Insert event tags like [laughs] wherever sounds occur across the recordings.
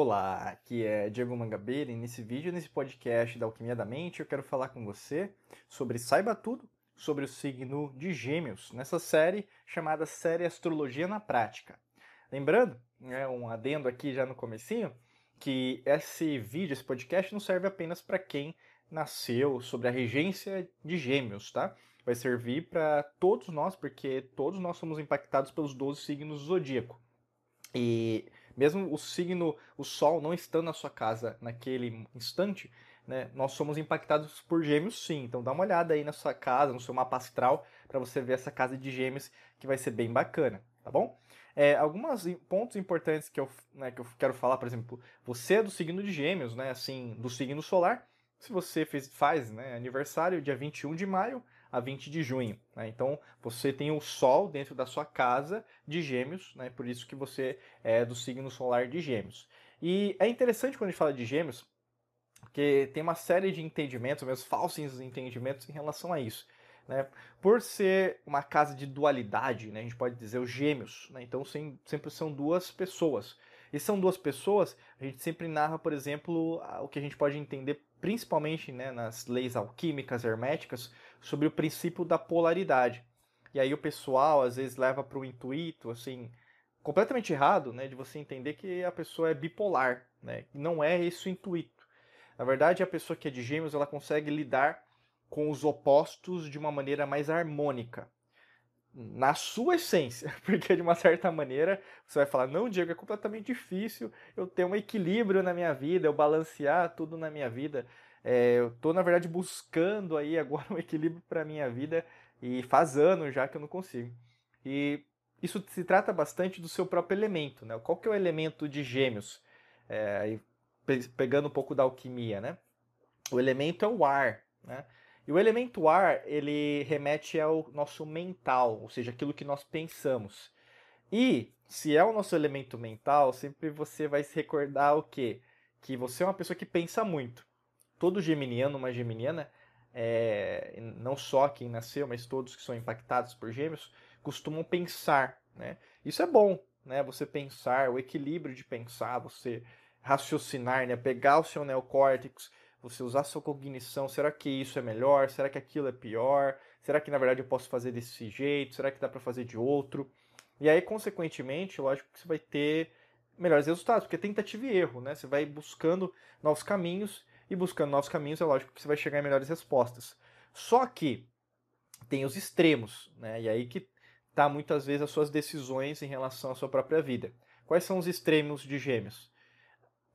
Olá, aqui é Diego Mangabeira e nesse vídeo, nesse podcast da Alquimia da Mente, eu quero falar com você sobre Saiba Tudo sobre o signo de Gêmeos, nessa série chamada Série Astrologia na Prática. Lembrando, é um adendo aqui já no comecinho, que esse vídeo, esse podcast não serve apenas para quem nasceu sobre a regência de Gêmeos, tá? Vai servir para todos nós, porque todos nós somos impactados pelos 12 signos do zodíaco. E mesmo o signo, o Sol não estando na sua casa naquele instante, né, nós somos impactados por gêmeos sim. Então dá uma olhada aí na sua casa, no seu mapa astral, para você ver essa casa de gêmeos, que vai ser bem bacana, tá bom? É, alguns pontos importantes que eu, né, que eu quero falar, por exemplo, você é do signo de gêmeos, né, assim, do signo solar, se você fez, faz né, aniversário dia 21 de maio a 20 de junho. Né? Então você tem o Sol dentro da sua casa de Gêmeos, né? por isso que você é do signo solar de Gêmeos. E é interessante quando a gente fala de Gêmeos, porque tem uma série de entendimentos, mesmo falsos entendimentos em relação a isso. Né? Por ser uma casa de dualidade, né? a gente pode dizer os gêmeos, né? então sempre são duas pessoas. E são duas pessoas, a gente sempre narra, por exemplo, o que a gente pode entender principalmente né, nas leis alquímicas, herméticas, sobre o princípio da polaridade. E aí o pessoal às vezes leva para o intuito, assim, completamente errado, né, de você entender que a pessoa é bipolar, né, não é esse o intuito. Na verdade, a pessoa que é de gêmeos, ela consegue lidar com os opostos de uma maneira mais harmônica na sua essência, [laughs] porque de uma certa maneira você vai falar: não, Diego, é completamente difícil eu ter um equilíbrio na minha vida, eu balancear tudo na minha vida. É, eu estou, na verdade, buscando aí agora [laughs] um equilíbrio para minha vida e faz anos já que eu não consigo. E isso se trata bastante do seu próprio elemento, né? Qual que é o elemento de gêmeos? É, pegando um pouco da alquimia, né? O elemento é o ar, né? E o elemento ar, ele remete ao nosso mental, ou seja, aquilo que nós pensamos. E se é o nosso elemento mental, sempre você vai se recordar o quê? Que você é uma pessoa que pensa muito. Todo geminiano, uma geminiana, é, não só quem nasceu, mas todos que são impactados por gêmeos, costumam pensar. Né? Isso é bom, né? Você pensar, o equilíbrio de pensar, você raciocinar, né? pegar o seu neocórtex você usar sua cognição, será que isso é melhor? Será que aquilo é pior? Será que na verdade eu posso fazer desse jeito? Será que dá para fazer de outro? E aí, consequentemente, lógico que você vai ter melhores resultados, porque é tentativa e erro, né? Você vai buscando novos caminhos e buscando novos caminhos, é lógico que você vai chegar em melhores respostas. Só que tem os extremos, né? E aí que tá muitas vezes as suas decisões em relação à sua própria vida. Quais são os extremos de gêmeos?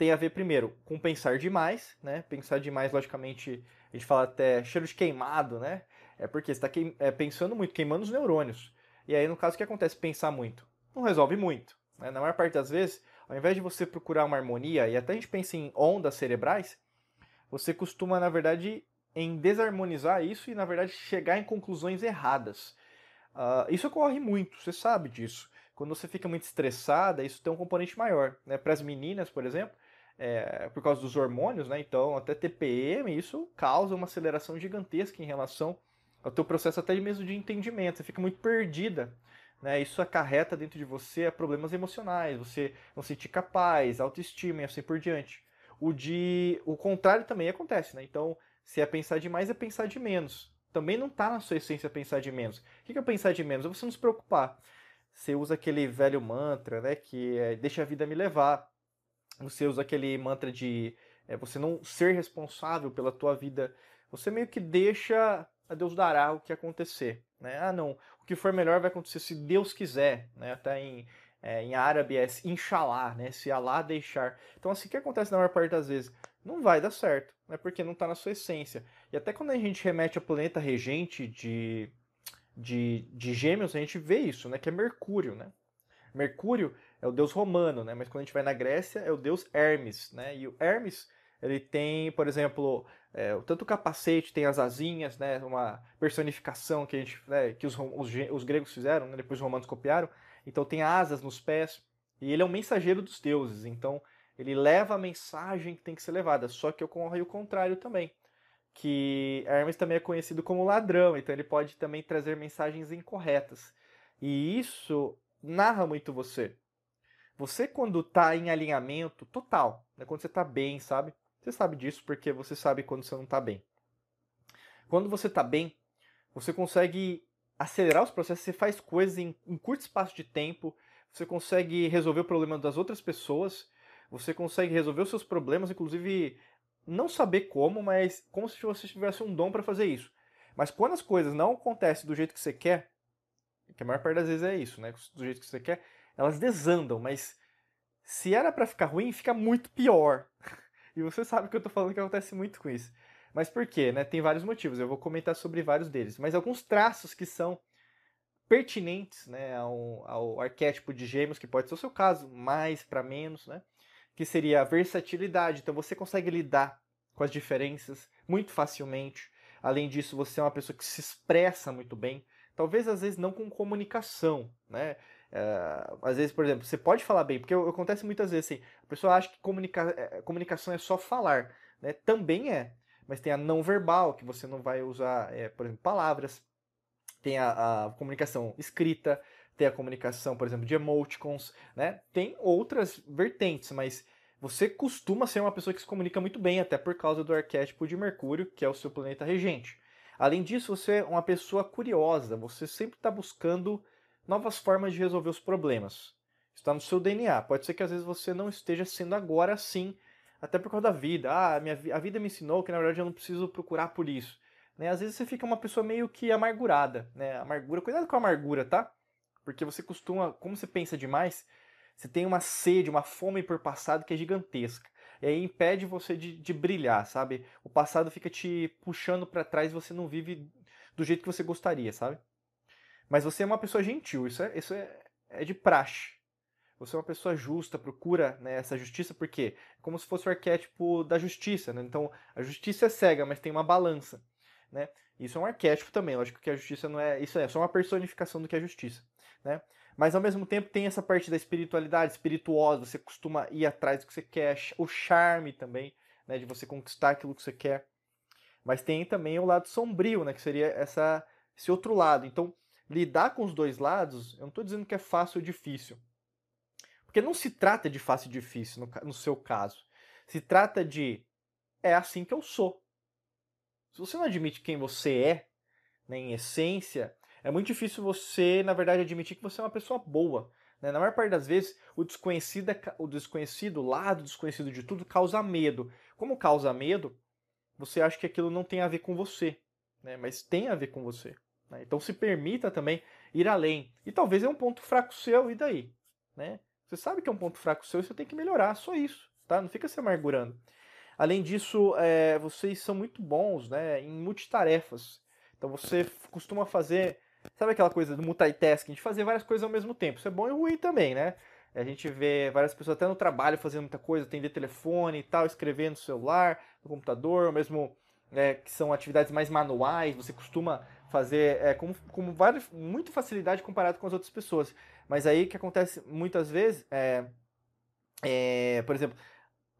Tem a ver primeiro com pensar demais, né? Pensar demais, logicamente, a gente fala até cheiro de queimado, né? É porque você está é, pensando muito, queimando os neurônios. E aí, no caso, o que acontece? Pensar muito. Não resolve muito. Né? Na maior parte das vezes, ao invés de você procurar uma harmonia, e até a gente pensa em ondas cerebrais, você costuma, na verdade, em desarmonizar isso e, na verdade, chegar em conclusões erradas. Uh, isso ocorre muito, você sabe disso. Quando você fica muito estressada, isso tem um componente maior. Né? Para as meninas, por exemplo, é, por causa dos hormônios, né? Então, até TPM, isso causa uma aceleração gigantesca em relação ao teu processo até mesmo de entendimento. Você fica muito perdida. Né? Isso acarreta dentro de você problemas emocionais, você não se sentir capaz, autoestima e assim por diante. O de o contrário também acontece, né? Então, se é pensar demais, é pensar de menos. Também não está na sua essência pensar de menos. O que é pensar de menos? É você não se preocupar. Você usa aquele velho mantra, né? Que é deixa a vida me levar você usa aquele mantra de é, você não ser responsável pela tua vida, você meio que deixa a Deus dará o que acontecer. Né? Ah, não, o que for melhor vai acontecer se Deus quiser. Né? Até em, é, em árabe é inshallah, né? se Allah deixar. Então, assim, que acontece na maior parte das vezes? Não vai dar certo, né? porque não está na sua essência. E até quando a gente remete ao planeta regente de, de, de gêmeos, a gente vê isso, né? que é Mercúrio. Né? Mercúrio é o deus romano, né? Mas quando a gente vai na Grécia é o deus Hermes, né? E o Hermes ele tem, por exemplo, é, tanto o capacete tem as asinhas, né? Uma personificação que a gente, né, que os, os, os gregos fizeram, né? depois os romanos copiaram. Então tem asas nos pés e ele é um mensageiro dos deuses. Então ele leva a mensagem que tem que ser levada. Só que ocorre o contrário também, que Hermes também é conhecido como ladrão. Então ele pode também trazer mensagens incorretas. E isso narra muito você. Você quando tá em alinhamento total, né? quando você tá bem, sabe? Você sabe disso porque você sabe quando você não tá bem. Quando você tá bem, você consegue acelerar os processos, você faz coisas em um curto espaço de tempo, você consegue resolver o problema das outras pessoas, você consegue resolver os seus problemas, inclusive não saber como, mas como se você tivesse um dom para fazer isso. Mas quando as coisas não acontecem do jeito que você quer, que a maior parte das vezes é isso, né? Do jeito que você quer, elas desandam, mas se era para ficar ruim, fica muito pior. [laughs] E você sabe que eu tô falando que acontece muito com isso. Mas por quê? Né? Tem vários motivos, eu vou comentar sobre vários deles. Mas alguns traços que são pertinentes né, ao, ao arquétipo de gêmeos, que pode ser o seu caso, mais para menos, né? que seria a versatilidade. Então você consegue lidar com as diferenças muito facilmente. Além disso, você é uma pessoa que se expressa muito bem. Talvez às vezes não com comunicação, né? Uh, às vezes, por exemplo, você pode falar bem, porque acontece muitas vezes assim, a pessoa acha que comunica é, comunicação é só falar, né? Também é, mas tem a não verbal, que você não vai usar, é, por exemplo, palavras, tem a, a, comunicação escrita, tem a comunicação, por exemplo, de emoticons, né? Tem outras vertentes, mas você costuma ser uma pessoa que se comunica muito bem, até por causa do arquétipo de Mercúrio, que é o seu planeta regente. Além disso, você é uma pessoa curiosa, você sempre está buscando novas formas de resolver os problemas. Está no seu DNA. Pode ser que às vezes você não esteja sendo agora assim, até por causa da vida. Ah, a, minha, a vida me ensinou que na verdade eu não preciso procurar por isso. Né? Às vezes você fica uma pessoa meio que amargurada. Né? Amargura, cuidado com a amargura, tá? Porque você costuma, como você pensa demais, você tem uma sede, uma fome por passado que é gigantesca. E aí impede você de, de brilhar, sabe? O passado fica te puxando para trás e você não vive do jeito que você gostaria, sabe? Mas você é uma pessoa gentil, isso é, isso é, é de praxe. Você é uma pessoa justa, procura né, essa justiça, porque é como se fosse o arquétipo da justiça. Né? Então, a justiça é cega, mas tem uma balança. Né? Isso é um arquétipo também. Lógico que a justiça não é. Isso é só uma personificação do que é justiça. Né? Mas ao mesmo tempo tem essa parte da espiritualidade, espirituosa, você costuma ir atrás do que você quer, o charme também, né, de você conquistar aquilo que você quer. Mas tem também o lado sombrio, né, que seria essa, esse outro lado. Então, lidar com os dois lados, eu não estou dizendo que é fácil ou difícil. Porque não se trata de fácil e difícil no, no seu caso. Se trata de é assim que eu sou. Se você não admite quem você é, né, em essência, é muito difícil você, na verdade, admitir que você é uma pessoa boa. Né? Na maior parte das vezes, o desconhecido, o desconhecido, o lado desconhecido de tudo, causa medo. Como causa medo, você acha que aquilo não tem a ver com você, né? mas tem a ver com você. Né? Então se permita também ir além. E talvez é um ponto fraco seu, e daí? Né? Você sabe que é um ponto fraco seu e você tem que melhorar, só isso. Tá? Não fica se amargurando. Além disso, é, vocês são muito bons né, em multitarefas. Então você costuma fazer, sabe aquela coisa do multitasking, de fazer várias coisas ao mesmo tempo. Isso é bom e ruim também, né? A gente vê várias pessoas até no trabalho fazendo muita coisa, atender telefone e tal, escrevendo no celular, no computador, ou mesmo é, que são atividades mais manuais, você costuma fazer é, com, com várias, muita facilidade comparado com as outras pessoas. Mas aí o que acontece muitas vezes é, é, por exemplo,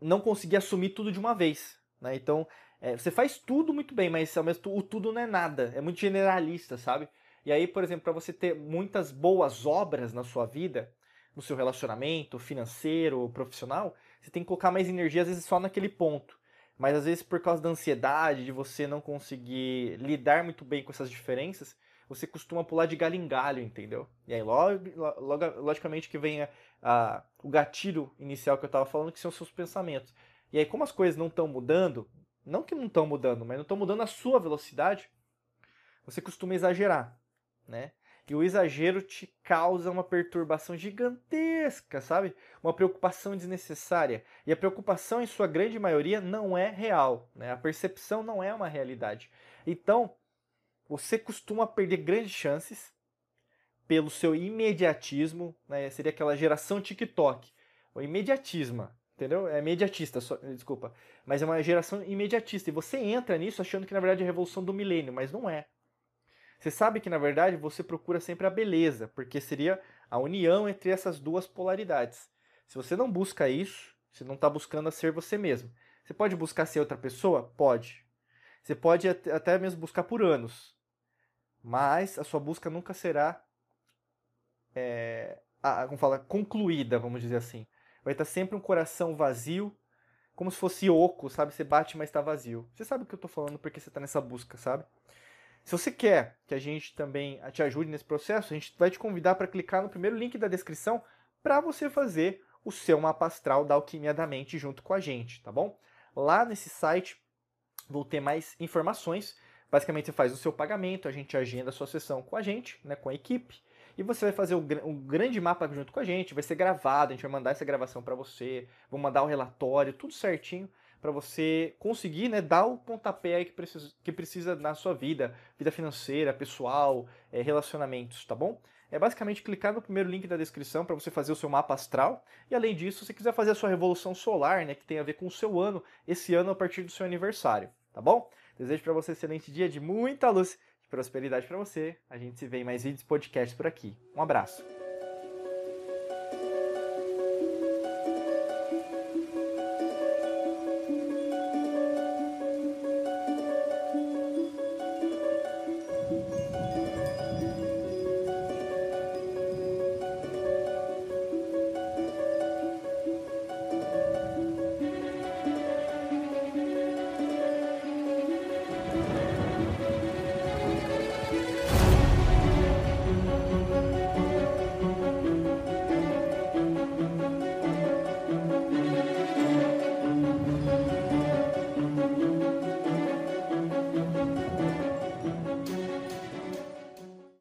não conseguir assumir tudo de uma vez. Né? Então, é, você faz tudo muito bem, mas ao mesmo o tudo não é nada. É muito generalista, sabe? E aí, por exemplo, para você ter muitas boas obras na sua vida, no seu relacionamento financeiro, profissional, você tem que colocar mais energia, às vezes, só naquele ponto. Mas às vezes, por causa da ansiedade, de você não conseguir lidar muito bem com essas diferenças, você costuma pular de galho em galho, entendeu? E aí, log, log, logicamente, que vem a, a, o gatilho inicial que eu estava falando, que são os seus pensamentos. E aí, como as coisas não estão mudando, não que não estão mudando, mas não estão mudando a sua velocidade, você costuma exagerar, né? E o exagero te causa uma perturbação gigantesca, sabe? Uma preocupação desnecessária. E a preocupação, em sua grande maioria, não é real. Né? A percepção não é uma realidade. Então, você costuma perder grandes chances pelo seu imediatismo, né? seria aquela geração TikTok. O imediatismo, entendeu? É imediatista, só, desculpa. Mas é uma geração imediatista. E você entra nisso achando que na verdade é a revolução do milênio, mas não é. Você sabe que na verdade você procura sempre a beleza, porque seria a união entre essas duas polaridades. Se você não busca isso, você não está buscando ser você mesmo. Você pode buscar ser outra pessoa? Pode. Você pode até mesmo buscar por anos. Mas a sua busca nunca será é, a, como fala, concluída, vamos dizer assim. Vai estar sempre um coração vazio, como se fosse oco, sabe? Você bate, mas está vazio. Você sabe o que eu estou falando porque você está nessa busca, sabe? Se você quer que a gente também te ajude nesse processo, a gente vai te convidar para clicar no primeiro link da descrição para você fazer o seu mapa astral da Alquimia da Mente junto com a gente, tá bom? Lá nesse site vou ter mais informações. Basicamente você faz o seu pagamento, a gente agenda a sua sessão com a gente, né, com a equipe, e você vai fazer um grande mapa junto com a gente, vai ser gravado, a gente vai mandar essa gravação para você, vou mandar o relatório, tudo certinho para você conseguir né, dar o pontapé aí que precisa, que precisa na sua vida, vida financeira, pessoal, é, relacionamentos, tá bom? É basicamente clicar no primeiro link da descrição para você fazer o seu mapa astral. E além disso, se quiser fazer a sua revolução solar, né, que tem a ver com o seu ano, esse ano a partir do seu aniversário, tá bom? Desejo para você um excelente dia de muita luz e prosperidade para você. A gente se vê em mais vídeos podcasts por aqui. Um abraço.